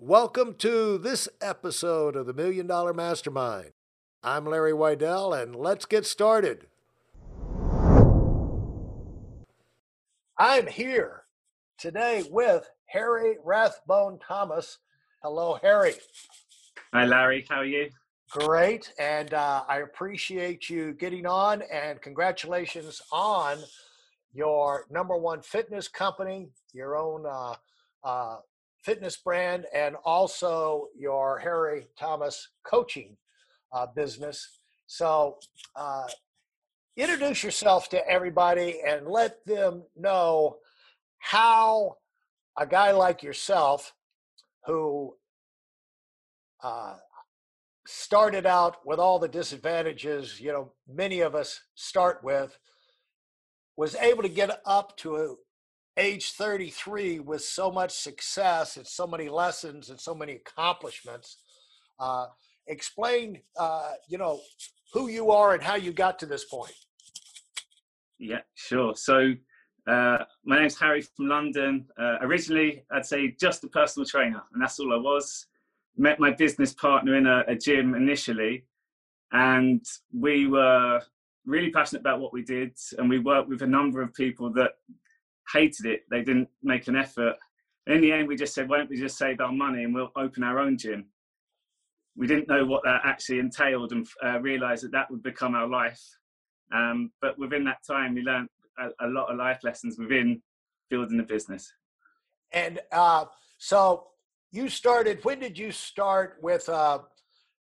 Welcome to this episode of the Million Dollar Mastermind. I'm Larry Weidel, and let's get started. I'm here today with Harry Rathbone Thomas. Hello, Harry. Hi, Larry. How are you? Great, and uh, I appreciate you getting on, and congratulations on your number one fitness company, your own uh, uh, fitness brand, and also your Harry Thomas coaching uh, business. So, uh, introduce yourself to everybody and let them know how a guy like yourself, who uh, started out with all the disadvantages, you know, many of us start with, was able to get up to age 33 with so much success and so many lessons and so many accomplishments. Uh, explain, uh, you know, who you are and how you got to this point. Yeah, sure. So uh, my name's Harry from London. Uh, originally, I'd say just a personal trainer, and that's all I was. Met my business partner in a, a gym initially, and we were really passionate about what we did, and we worked with a number of people that hated it. They didn't make an effort. In the end, we just said, why don't we just save our money and we'll open our own gym? We didn't know what that actually entailed and uh, realized that that would become our life. Um, but within that time, we learned a, a, lot of life lessons within building a business. And uh, so you started, when did you start with, uh,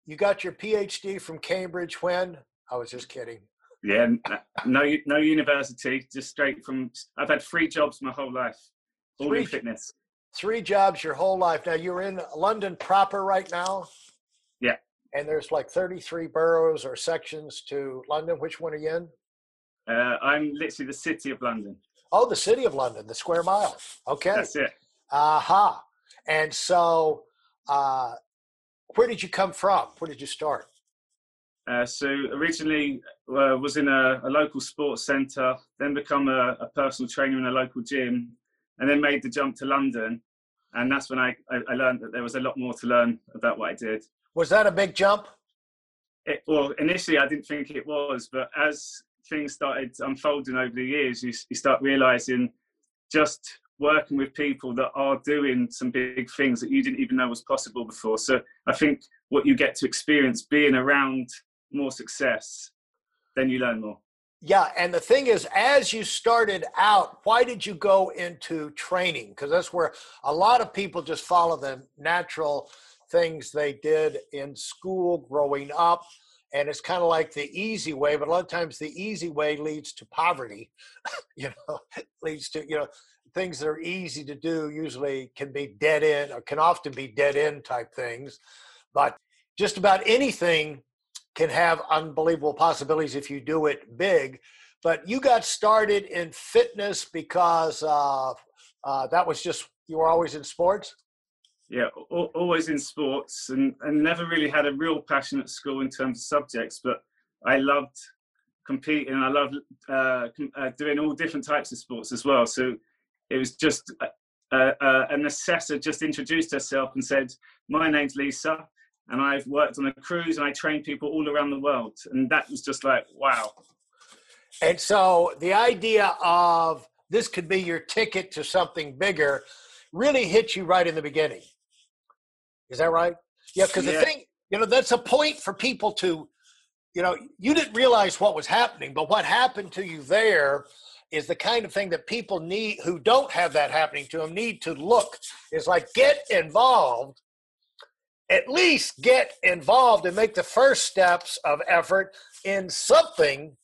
you got your PhD from Cambridge when? I was just kidding. Yeah, no, no university, just straight from. I've had three jobs my whole life, all three, in fitness. Three jobs your whole life. Now you're in London proper right now. Yeah. And there's like 33 boroughs or sections to London. Which one are you in? Uh, I'm literally the city of London. Oh, the city of London, the square mile. Okay. That's it. Aha. Uh-huh. And so, uh, where did you come from? Where did you start? Uh, so originally uh, was in a, a, local sports centre, then become a, a, personal trainer in a local gym, and then made the jump to London. And that's when I, I, I, learned that there was a lot more to learn about what I did. Was that a big jump? It, well, initially I didn't think it was, but as things started unfolding over the years, you, you start realising just working with people that are doing some big things that you didn't even know was possible before. So I think what you get to experience being around more success, then you learn more. Yeah, and the thing is, as you started out, why did you go into training? Because that's where a lot of people just follow the natural things they did in school growing up. And it's kind of like the easy way, but a lot of times the easy way leads to poverty, you know, leads to, you know, things that are easy to do usually can be dead end or can often be dead end type things. But just about anything can have unbelievable possibilities if you do it big. But you got started in fitness because uh, uh, that was just you were always in sports. Yeah, always in sports, and, and never really had a real passion at school in terms of subjects. But I loved competing. I loved uh, uh doing all different types of sports as well. So it was just uh, uh, an assessor just introduced herself and said, "My name's Lisa and I've worked on a cruise and I trained people all around the world. And that was just like, wow. And so the idea of this could be your ticket to something bigger really hit you right in the beginning. Is that right? Yeah, because yeah. the thing, you know, that's a point for people to, you know, you didn't realize what was happening, but what happened to you there is the kind of thing that people need who don't have that happening to them need to look is like get involved at least get involved and make the first steps of effort in something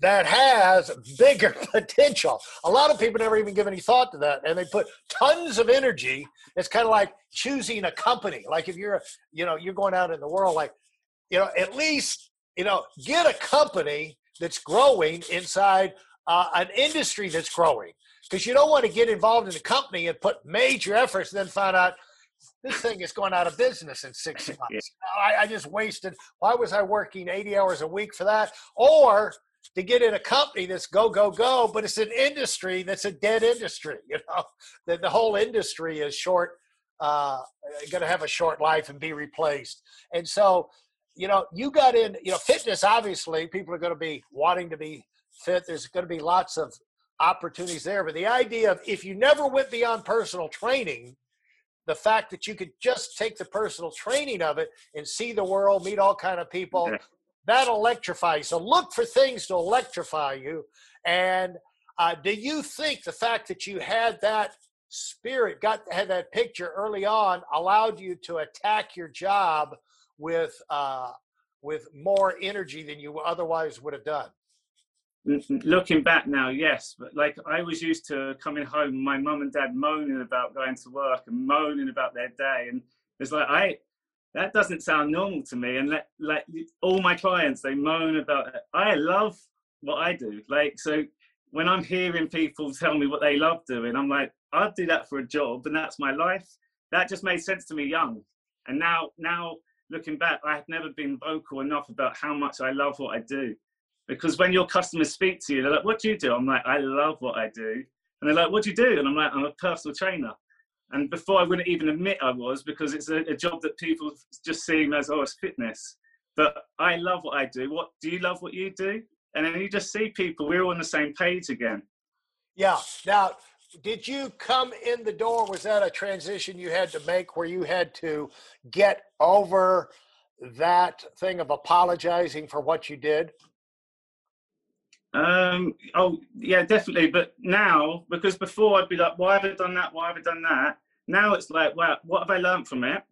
that has bigger potential. A lot of people never even give any thought to that, and they put tons of energy. It's kind of like choosing a company. Like if you're, you know, you're going out in the world, like, you know, at least, you know, get a company that's growing inside uh, an industry that's growing. Because you don't want to get involved in a company and put major efforts and then find out this thing is going out of business in six months. yeah. I, I, just wasted. Why was I working 80 hours a week for that? Or to get in a company that's go, go, go, but it's an industry that's a dead industry. You know, the, the whole industry is short uh, going to have a short life and be replaced. And so, you know, you got in, you know, fitness, obviously, people are going to be wanting to be fit. There's going to be lots of opportunities there. But the idea of if you never went beyond personal training, the fact that you could just take the personal training of it and see the world, meet all kind of people, okay. that electrifies. So look for things to electrify you. And uh, do you think the fact that you had that spirit, got had that picture early on, allowed you to attack your job with uh, with more energy than you otherwise would have done? Mm-hmm. looking back now, yes, but like I was used to coming home, my mum and dad moaning about going to work and moaning about their day, and it's like I that doesn't sound normal to me. And let, like all my clients, they moan about it. I love what I do. Like so, when I'm hearing people tell me what they love doing, I'm like, I'd do that for a job, and that's my life. That just made sense to me young, and now now looking back, I have never been vocal enough about how much I love what I do because when your customers speak to you, they're like, "What do you do?" I'm like, "I love what I do," and they're like, "What do you do?" And I'm like, "I'm a personal trainer." And before I wouldn't even admit I was because it's a, a job that people just seeing as oh, it's fitness. But I love what I do. What do you love? What you do? And then you just see people. We're all on the same page again. Yeah. Now, did you come in the door? Was that a transition you had to make where you had to get over that thing of apologizing for what you did? Um, oh, yeah, definitely. But now, because before I'd be like, why have I done that? Why have I done that? Now it's like, well, what have I learned from it?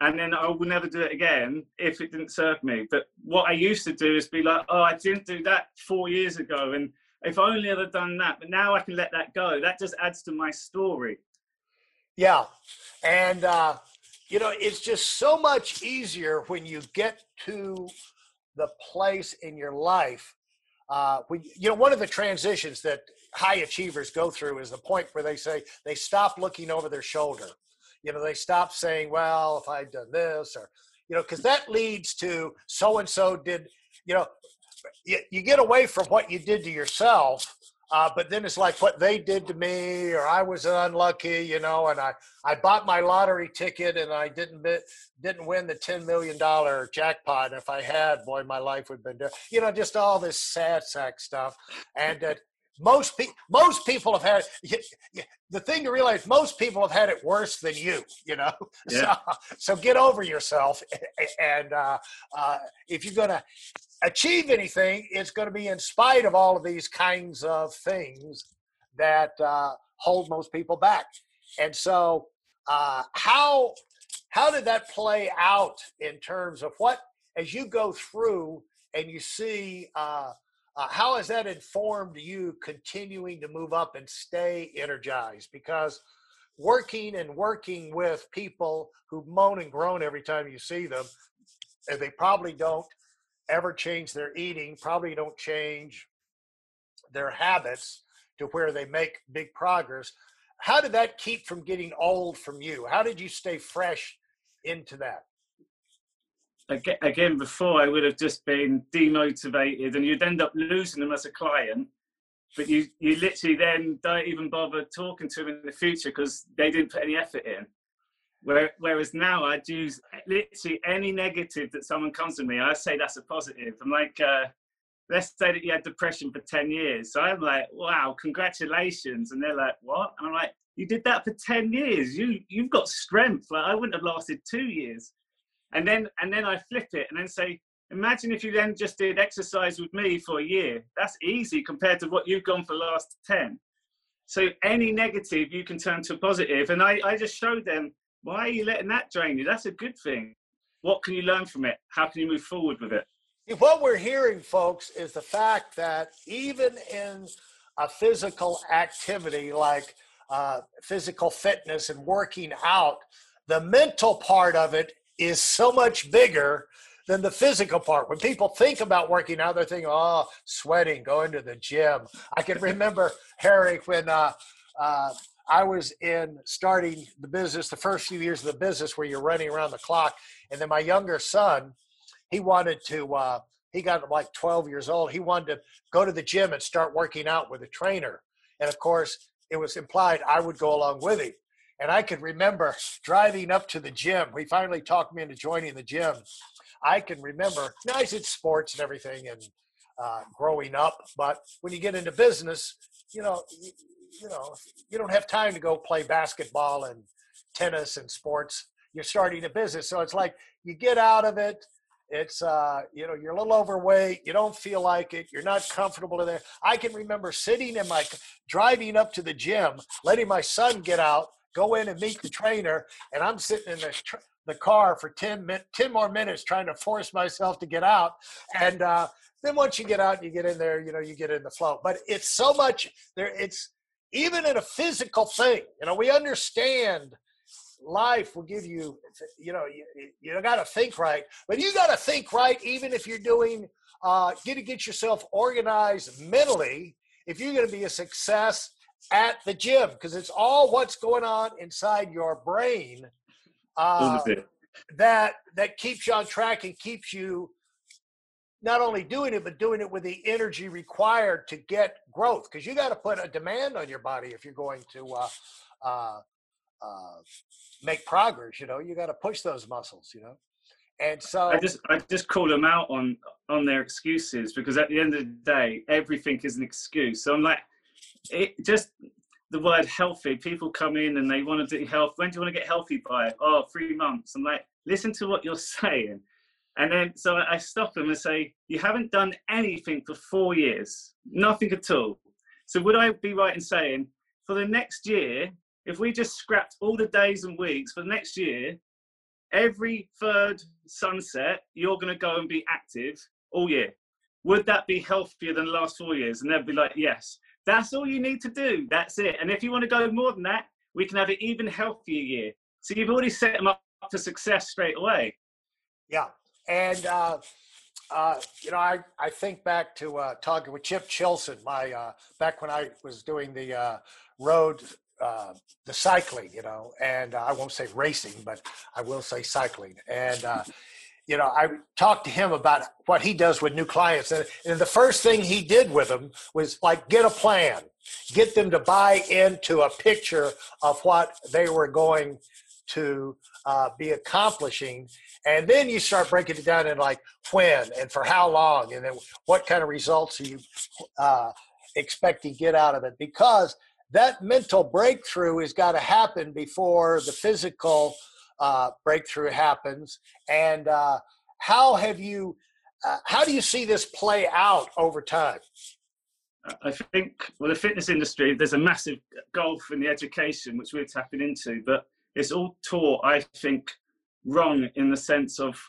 And then I will never do it again if it didn't serve me. But what I used to do is be like, oh, I didn't do that four years ago. And if only I'd have done that. But now I can let that go. That just adds to my story. Yeah. And, uh, you know, it's just so much easier when you get to the place in your life uh, when, you know, one of the transitions that high achievers go through is the point where they say they stop looking over their shoulder. You know, they stop saying, well, if I'd done this or, you know, because that leads to so and so did, you know, you, you get away from what you did to yourself uh, but then it's like what they did to me, or I was unlucky, you know, and I, I bought my lottery ticket and I didn't bit, didn't win the ten million dollar jackpot. And if I had, boy, my life would have been different. You know, just all this sad sack stuff. And that most people, most people have had the thing to realize. Most people have had it worse than you. You know, yeah. so so get over yourself. And uh, uh, if you're gonna achieve anything, it's going to be in spite of all of these kinds of things that uh, hold most people back. And so, uh, how how did that play out in terms of what as you go through and you see uh, uh, how has that informed you continuing to move up and stay energized because working and working with people who moan and groan every time you see them and they probably don't ever change their eating, probably don't change their habits to where they make big progress. How did that keep from getting old from you? How did you stay fresh into that? Again, before I would have just been demotivated, and you'd end up losing them as a client. But you, you literally then don't even bother talking to them in the future because they didn't put any effort in. Where, whereas now I'd use literally any negative that someone comes to me, I say that's a positive. I'm like, uh, let's say that you had depression for 10 years. So I'm like, wow, congratulations. And they're like, what? And I'm like, you did that for 10 years. You, you've got strength. Like I wouldn't have lasted two years. And then, and then I flip it and then say, imagine if you then just did exercise with me for a year. That's easy compared to what you've gone for last 10. So any negative you can turn to a positive. And I, I just showed them why are you letting that drain you? That's a good thing. What can you learn from it? How can you move forward with it? What we're hearing, folks, is the fact that even in a physical activity like uh, physical fitness and working out, the mental part of it is so much bigger than the physical part. When people think about working out, they're thinking, oh, sweating, going to the gym. I can remember, Harry, when uh, uh, I was in starting the business, the first few years of the business where you're running around the clock. And then my younger son, he wanted to, uh, he got like 12 years old. He wanted to go to the gym and start working out with a trainer. And of course, it was implied I would go along with him. And I could remember driving up to the gym. He finally talked me into joining the gym. I can remember, you know, sports and everything and uh, growing up, but when you get into business, you know, you, know, you don't have time to go play basketball and tennis and sports. You're starting a business, so it's like you get out of it. It's uh, you know, you're a little overweight. You don't feel like it. You're not comfortable in there. I can remember sitting in my driving up to the gym, letting my son get out, go in and meet the trainer, and I'm sitting in the the car for 10, min- 10 more minutes trying to force myself to get out. And uh, then once you get out, and you get in there, you know, you get in the flow. But it's so much there. It's even in a physical thing, you know, we understand life will give you, you know, you, you got to think right, but you got to think right, even if you're doing, uh, get to get yourself organized mentally. If you're going to be a success at the gym, because it's all what's going on inside your brain uh, that that keeps you on track and keeps you not only doing it but doing it with the energy required to get growth because you got to put a demand on your body if you're going to uh, uh, uh, make progress you know you got to push those muscles you know? And so i just i just call them out on on their excuses because at the end of the day everything is an excuse. So i'm like it just the word healthy people come in and they want to do health when do you want to get healthy by? Oh three months. I'm like listen to what you're saying and then, so I stop them and say, You haven't done anything for four years, nothing at all. So, would I be right in saying, for the next year, if we just scrapped all the days and weeks for the next year, every third sunset, you're going to go and be active all year? Would that be healthier than the last four years? And they'd be like, Yes. That's all you need to do. That's it. And if you want to go more than that, we can have an even healthier year. So you've already set them up for success straight away. Yeah, and uh, uh, you know, I, I think back to uh, talking with Chip Chilson, my uh, back when I was doing the uh, road, uh, the cycling, you know, and I won't say racing, but I will say cycling. And you know, I talked to him about what he does with new clients, and, and the first thing he did with them was like get a plan, get them to buy into a picture of what they were going to uh, be accomplishing and then you start breaking it down in like when and for how long and then what kind of results are you uh, expecting to get out of it because that mental breakthrough has got to happen before the physical uh, breakthrough happens and uh, how have you uh, how do you see this play out over time? I think, well, the fitness industry, there's a massive gulf in the education which we're tapping into, but it's all taught, I think, wrong in the sense of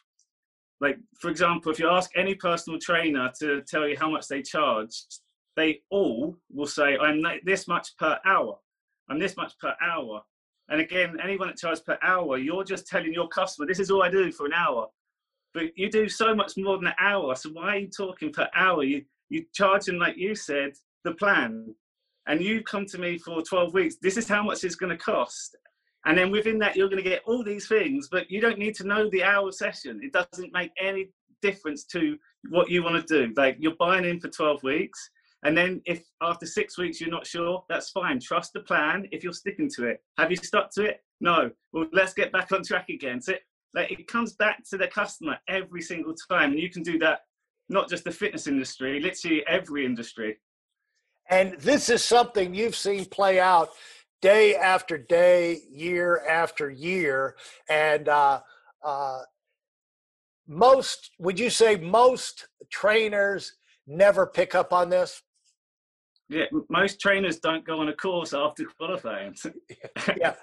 like for example if you ask any personal trainer to tell you how much they charge they all will say i'm this much per hour. I'm this much per hour. And again anyone that charges per hour you're just telling your customer this is all i do for an hour. But you do so much more than an hour so why are you talking per hour? You you charging like you said the plan. And you come to me for 12 weeks this is how much it's going to cost and then within that, you're going to get all these things, but you don't need to know the hour session. It doesn't make any difference to what you want to do. Like you're buying in for 12 weeks. And then if after six weeks you're not sure, that's fine. Trust the plan if you're sticking to it. Have you stuck to it? No. Well, let's get back on track again. So it, like, it comes back to the customer every single time. And you can do that, not just the fitness industry, literally every industry. And this is something you've seen play out day after day, year after year, and uh, uh, most would you say most trainers never pick up on this? Yeah, most trainers don't go on a course after qualifying. yeah.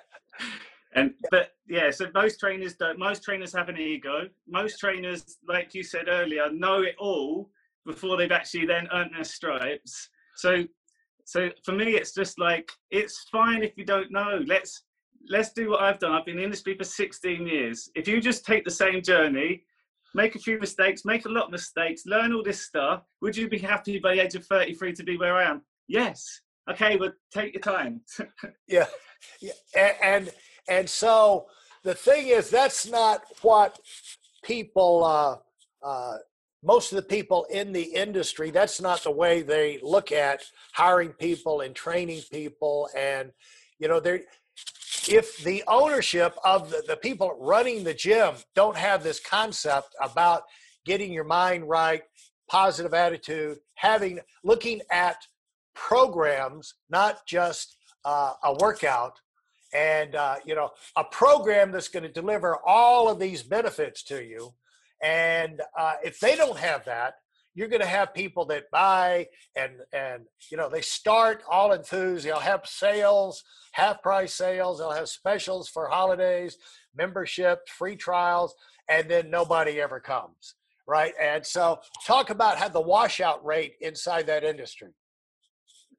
and but yeah, so most trainers don't. Most trainers have an ego. Most trainers, like you said earlier, know it all before they've actually then earned their stripes. So so for me, it's just like it's fine if you don't know. Let's let's do what I've done. I've been in industry for 16 years. If you just take the same journey, make a few mistakes, make a lot of mistakes, learn all this stuff, would you be happy by the age of 33 to be where I am? Yes. Okay, but take your time. yeah. yeah. And, and and so the thing is that's not what people uh, uh, most of the people in the industry, that's not the way they look at hiring people and training people. And, you know, they're, if the ownership of the, the people running the gym don't have this concept about getting your mind right, positive attitude, having looking at programs, not just uh, a workout, and uh, you know a program that's going to deliver all of these benefits to you. And uh, if they don't have that, you're going to have people that buy and and you know they start all enthused. They'll have sales, half price sales. They'll have specials for holidays, membership, free trials, and then nobody ever comes right? And so, talk about how the washout rate inside that industry.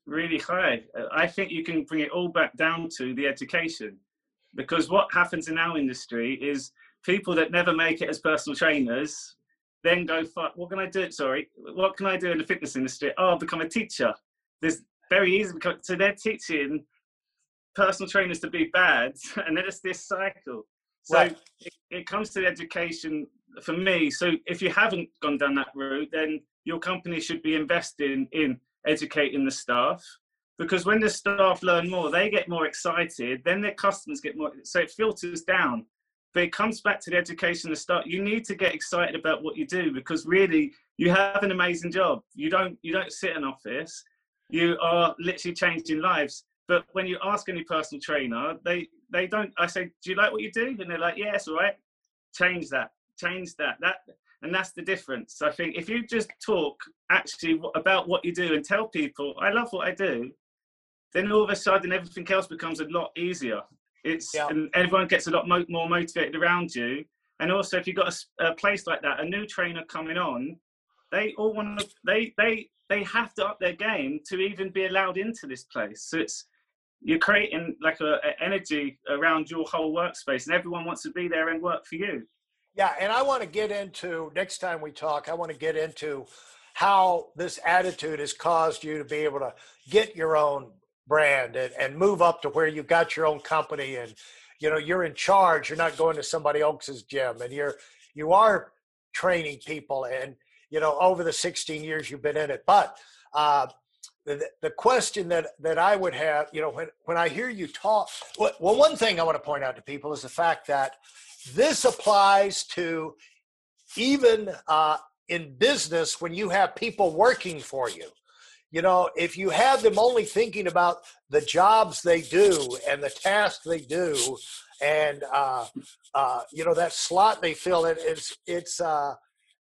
Really high. I think you can bring it all back down to the education, because what happens in our industry is people that never make it as personal trainers then go, what can I do? Sorry, what can I do in the fitness industry? Oh, I'll become a teacher. There's very easy because so they're teaching personal trainers to be bad, and then it's this cycle. So right. it, it comes to the education for me, so if you haven't gone down that route, then your company should be investing in educating the staff because when the staff learn more, they get more excited, then their customers get more. So it filters down. But it comes back to the education the staff. You need to get excited about what you do because really you have an amazing job. You don't you don't sit in office. You are literally changing lives. But when you ask any personal trainer, they they don't. I say, do you like what you do? And they're like, yes, all right. Change that change that. That and that's the difference. I think if you just talk actually about what you do and tell people, I love what I do, then all of a sudden everything else becomes a lot easier. It's yeah. and everyone gets a lot mo- more motivated around you. And also, if you've got a, a, place like that, a new trainer coming on, they all want to. They they they have to up their game to even be allowed into this place. So it's you're creating like a, a energy around your whole workspace, and everyone wants to be there and work for you. Yeah, and I want to get into next time we talk, I want to get into how this attitude has caused you to be able to get your own brand and, and move up to where you've got your own company and you know you're in charge you're not going to somebody else's gym and you're you are training people and you know over the 16 years you've been in it but uh, the, the question that that i would have you know when when i hear you talk well, well one thing i want to point out to people is the fact that this applies to even uh, in business when you have people working for you. You know, if you have them only thinking about the jobs they do and the tasks they do, and uh, uh, you know that slot they fill, it, it's it's uh,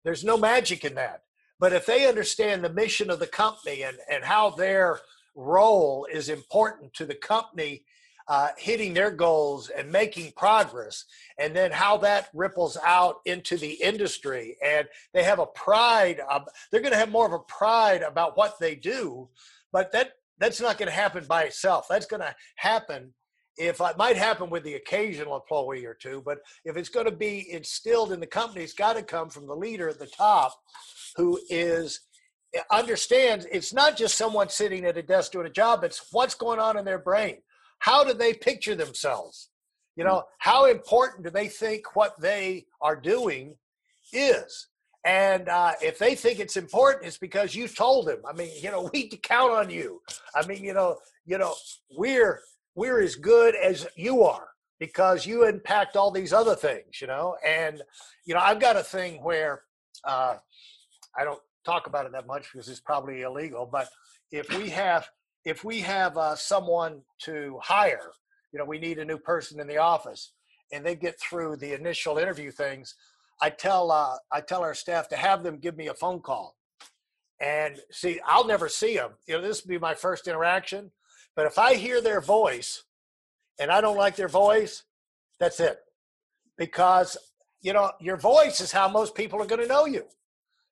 there's no magic in that. But if they understand the mission of the company and and how their role is important to the company uh, hitting their goals and making progress, and then how that ripples out into the industry. And they have a pride. Of, they're going to have more of a pride about what they do, but that that's not going to happen by itself. That's going to happen if it might happen with the occasional employee or two, but if it's going to be instilled in the company, it's got to come from the leader at the top who is understands it's not just someone sitting at a desk doing a job, it's what's going on in their brain how do they picture themselves? You know, how important do they think what they are doing is? And uh, if they think it's important, it's because you told them. I mean, you know, we count on you. I mean, you know, you know, we're we're as good as you are because you impact all these other things. You know, and you know, I've got a thing where uh, I don't talk about it that much because it's probably illegal. But if we have if we have uh, someone to hire, you know, we need a new person in the office, and they get through the initial interview things, I tell uh, I tell our staff to have them give me a phone call, and see, I'll never see them. You know, this will be my first interaction, but if I hear their voice, and I don't like their voice, that's it, because you know your voice is how most people are going to know you,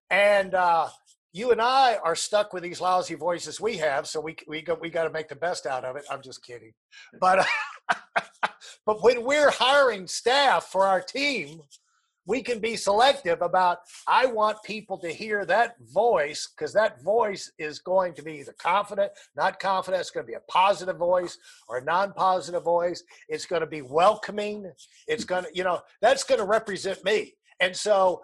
and uh, you and I are stuck with these lousy voices we have, so we we got we got to make the best out of it. I'm just kidding, but but when we're hiring staff for our team, we can be selective about. I want people to hear that voice because that voice is going to be either confident, not confident. It's going to be a positive voice or a non-positive voice. It's going to be welcoming. It's going to you know that's going to represent me, and so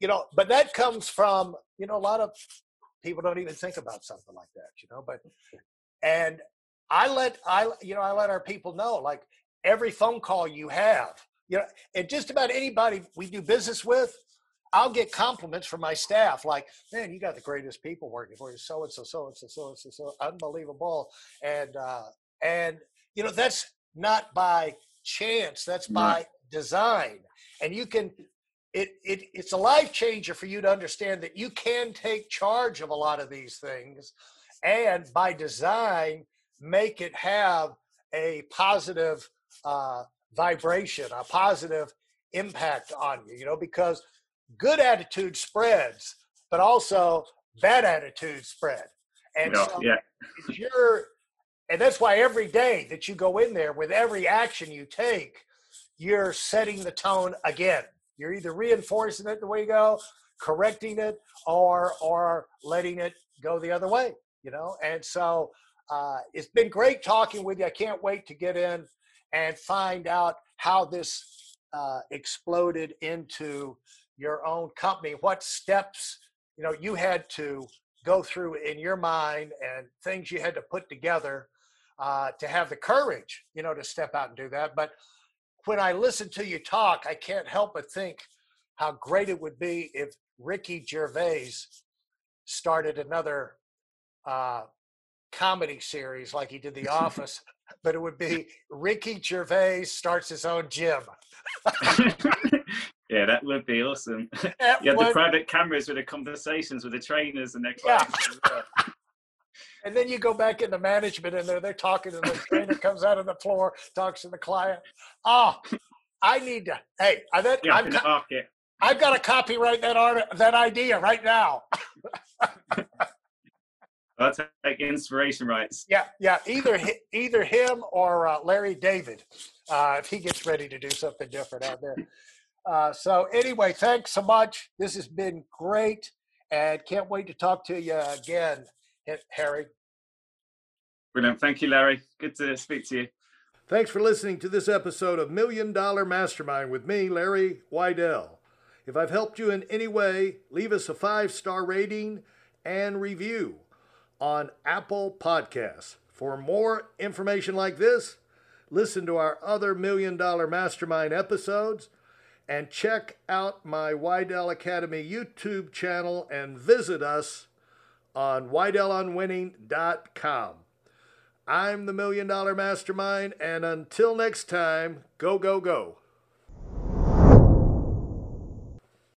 you know, but that comes from you know a lot of people don't even think about something like that, you know. But and I let I you know I let our people know like every phone call you have. You know, and just about anybody we do business with, I'll get compliments from my staff like, man, you got the greatest people working for you. So and so, so and so, so and so, so unbelievable. And uh, and you know, that's not by chance, that's by design. And you can it, it it's a life changer for you to understand that you can take charge of a lot of these things and by design make it have a positive uh, vibration a positive impact on you you know because good attitude spreads, but also bad attitude spread. And yeah, so yeah. you're, and that's why every day that you go in there with every action you take, you're setting the tone again. You're either reinforcing it the way you go, correcting it, or or letting it go the other way. You know, and so uh, it's been great talking with you. I can't wait to get in and find out how this uh, exploded into your own company, what steps you know you had to go through in your mind and things you had to put together uh, to have the courage, you know, to step out and do that. But when I listen to you talk, I can't help but think how great it would be if Ricky Gervais started another uh, comedy series like he did The Office, but it would be Ricky Gervais starts his own gym. Yeah, that would be awesome. Yeah, you have the private cameras with the conversations with the trainers and their clients yeah. And then you go back into management and they're, they're talking and the trainer comes out on the floor, talks to the client. Oh, I need to, hey, I, that, yeah, I'm, market. I've got to copyright that art, that idea right now. I'll take inspiration rights. Yeah, yeah. Either either him or uh, Larry David, uh, if he gets ready to do something different out there. Uh, so anyway, thanks so much. This has been great, and can't wait to talk to you again, Harry. Brilliant. Thank you, Larry. Good to speak to you. Thanks for listening to this episode of Million Dollar Mastermind with me, Larry Weidel. If I've helped you in any way, leave us a five star rating and review on Apple Podcasts. For more information like this, listen to our other Million Dollar Mastermind episodes and check out my Weidel Academy YouTube channel and visit us on WeidelOnWinning.com. I'm the Million Dollar Mastermind, and until next time, go, go, go.